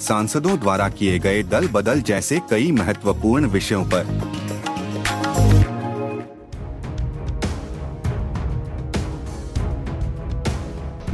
सांसदों द्वारा किए गए दल बदल जैसे कई महत्वपूर्ण विषयों पर।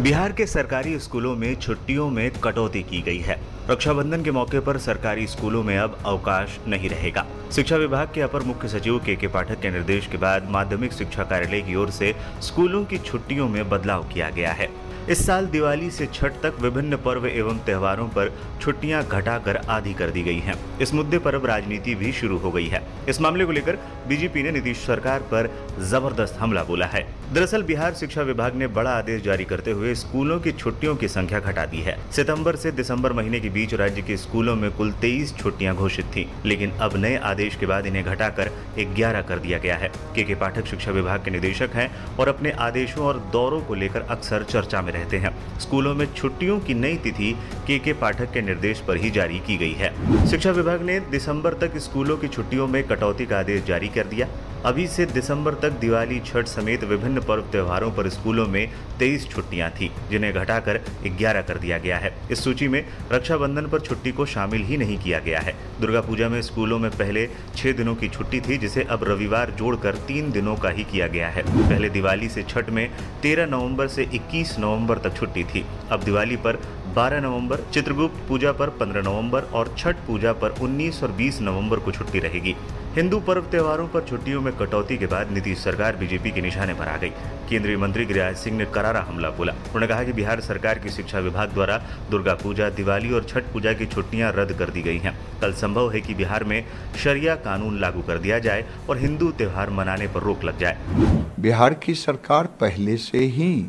बिहार के सरकारी स्कूलों में छुट्टियों में कटौती की गई है। रक्षाबंधन के मौके पर सरकारी स्कूलों में अब अवकाश नहीं रहेगा। शिक्षा विभाग के अपर मुख्य सचिव के के पाठक के निर्देश के बाद माध्यमिक शिक्षा कार्यालय की ओर से स्कूलों की छुट्टियों में बदलाव किया गया है। इस साल दिवाली से छठ तक विभिन्न पर्व एवं त्योहारों पर छुट्टियाँ घटाकर आधी कर दी गई हैं। इस मुद्दे पर अब राजनीति भी शुरू हो गई है। इस मामले को लेकर बीजेपी ने नीतीश सरकार पर ज़बरदस्त हमला बोला है। दरअसल बिहार शिक्षा विभाग ने बड़ा आदेश जारी करते हुए स्कूलों की छुट्टियों की संख्या घटा दी है। सितंबर से दिसंबर महीने के बीच राज्य के स्कूलों में कुल तेईस छुट्टियाँ घोषित थी, लेकिन अब नए आदेश के बाद इन्हें घटाकर ग्यारह कर दिया गया है। के के पाठक शिक्षा विभाग के निदेशक हैं और अपने आदेशों और दौरों को लेकर अक्सर चर्चा में रहते हैं। स्कूलों में छुट्टियों की नई तिथि के के पाठक के निर्देश पर ही जारी की गई है। शिक्षा विभाग ने दिसंबर तक स्कूलों की छुट्टियों में कटौती का आदेश जारी कर दिया। अभी से दिसंबर तक दिवाली छठ समेत विभिन्न पर्व त्योहारों पर स्कूलों में तेईस छुट्टियाँ थी, जिन्हें घटाकर 11 कर दिया गया है। इस सूची में रक्षाबंधन पर छुट्टी को शामिल ही नहीं किया गया है। दुर्गा पूजा में स्कूलों में पहले छह दिनों की छुट्टी थी, जिसे अब रविवार जोड़कर तीन दिनों का ही किया गया है। पहले दिवाली से छठ में तेरह नवंबर से इक्कीस नवंबर तक छुट्टी थी। अब दिवाली पर 12 नवंबर, चित्रगुप्त पूजा पर 15 नवंबर और छठ पूजा पर 19 और 20 नवंबर को छुट्टी रहेगी। हिंदू पर्व त्योहारों पर छुट्टियों में कटौती के बाद नीतीश सरकार बीजेपी के निशाने पर आ गई। केंद्रीय मंत्री गिरिराज सिंह ने करारा हमला बोला। उन्होंने कहा कि बिहार सरकार की शिक्षा विभाग द्वारा दुर्गा पूजा, दिवाली और छठ पूजा की छुट्टियाँ रद्द कर दी गई हैं। कल संभव है कि बिहार में शरिया कानून लागू कर दिया जाए और हिंदू त्योहार मनाने पर रोक लग जाए। बिहार की सरकार पहले से ही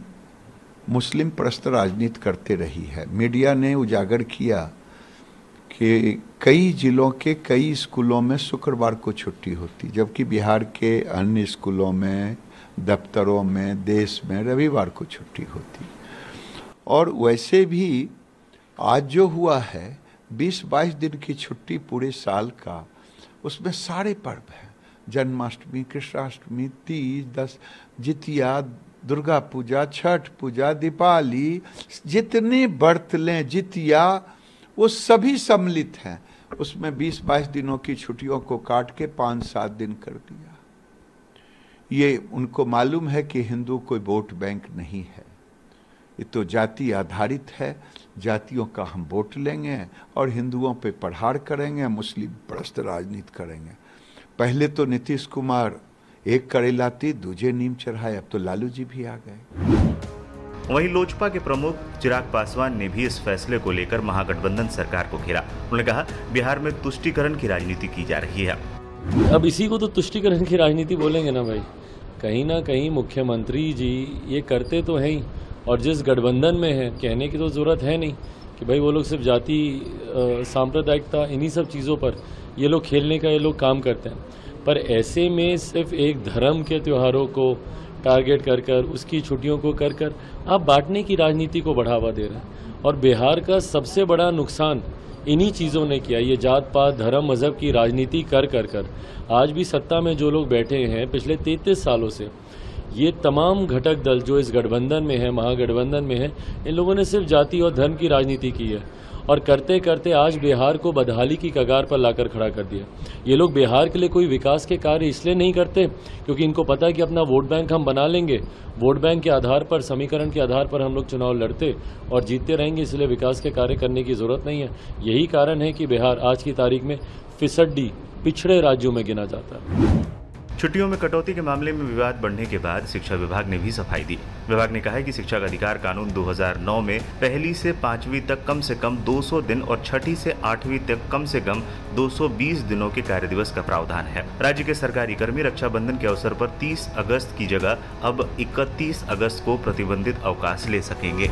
मुस्लिम प्रस्त राजनीति करते रही है। मीडिया ने उजागर किया कि कई जिलों के कई स्कूलों में शुक्रवार को छुट्टी होती, जबकि बिहार के अन्य स्कूलों में, दफ्तरों में, देश में रविवार को छुट्टी होती। और वैसे भी आज जो हुआ है 20-22 दिन की छुट्टी पूरे साल का, उसमें सारे पर्व हैं। जन्माष्टमी, कृष्णाष्टमी, तीज, दस, जितिया, दुर्गा पूजा, छठ पूजा, दीपावली, जितने बर्त लें, जितिया वो सभी सम्मिलित हैं। उसमें 20-22 दिनों की छुट्टियों को काट के पाँच सात दिन कर दिया। ये उनको मालूम है कि हिंदू कोई वोट बैंक नहीं है। ये तो जाति आधारित है। जातियों का हम वोट लेंगे और हिंदुओं पे पढ़ाड़ करेंगे, मुस्लिम प्रस्त राजनीति करेंगे। पहले तो नीतीश कुमार, एक करेलाती, दूजे नीम चढ़ाए, अब तो लालू जी भी आ गए। वहीं लोजपा के प्रमुख चिराग पासवान ने भी इस फैसले को लेकर महागठबंधन सरकार को घेरा। उन्होंने कहा, बिहार में तुष्टिकरण की राजनीति की जा रही है। अब इसी को तो तुष्टिकरण की राजनीति बोलेंगे ना भाई। कहीं ना कहीं मुख्यमंत्री जी ये करते तो हैं ही, और जिस गठबंधन में है, कहने की तो ज़रूरत है नहीं कि भाई वो लोग सिर्फ़ जाति सांप्रदायिकता, इन्हीं सब चीज़ों पर ये लोग खेलने का, ये लोग काम करते हैं। पर ऐसे में सिर्फ़ एक धर्म के त्योहारों को टारगेट कर कर, उसकी छुट्टियों को कर कर, आप बांटने की राजनीति को बढ़ावा दे रहे हैं। और बिहार का सबसे बड़ा नुकसान इन्हीं चीज़ों ने किया, ये जात पात, धर्म, मज़हब की राजनीति कर कर कर। आज भी सत्ता में जो लोग बैठे हैं, पिछले तैतीस सालों से, ये तमाम घटक दल जो इस गठबंधन में है, महागठबंधन में है, इन लोगों ने सिर्फ़ जाति और धर्म की राजनीति की है। और करते करते आज बिहार को बदहाली की कगार पर लाकर खड़ा कर दिया। ये लोग बिहार के लिए कोई विकास के कार्य इसलिए नहीं करते, क्योंकि इनको पता है कि अपना वोट बैंक हम बना लेंगे। वोट बैंक के आधार पर, समीकरण के आधार पर हम लोग चुनाव लड़ते और जीतते रहेंगे, इसलिए विकास के कार्य करने की ज़रूरत नहीं है। यही कारण है कि बिहार आज की तारीख में फिसड्डी पिछड़े राज्यों में गिना जाता है। छुट्टियों में कटौती के मामले में विवाद बढ़ने के बाद शिक्षा विभाग ने भी सफ़ाई दी। विभाग ने कहा है कि शिक्षा का अधिकार कानून 2009 में पहली से पांचवी तक कम से कम 200 दिन और छठी से आठवीं तक कम से कम 220 दिनों के कार्य दिवस का प्रावधान है। राज्य के सरकारी कर्मी रक्षाबंधन के अवसर पर 30 अगस्त की जगह अब 31 अगस्त को प्रतिबंधित अवकाश ले सकेंगे।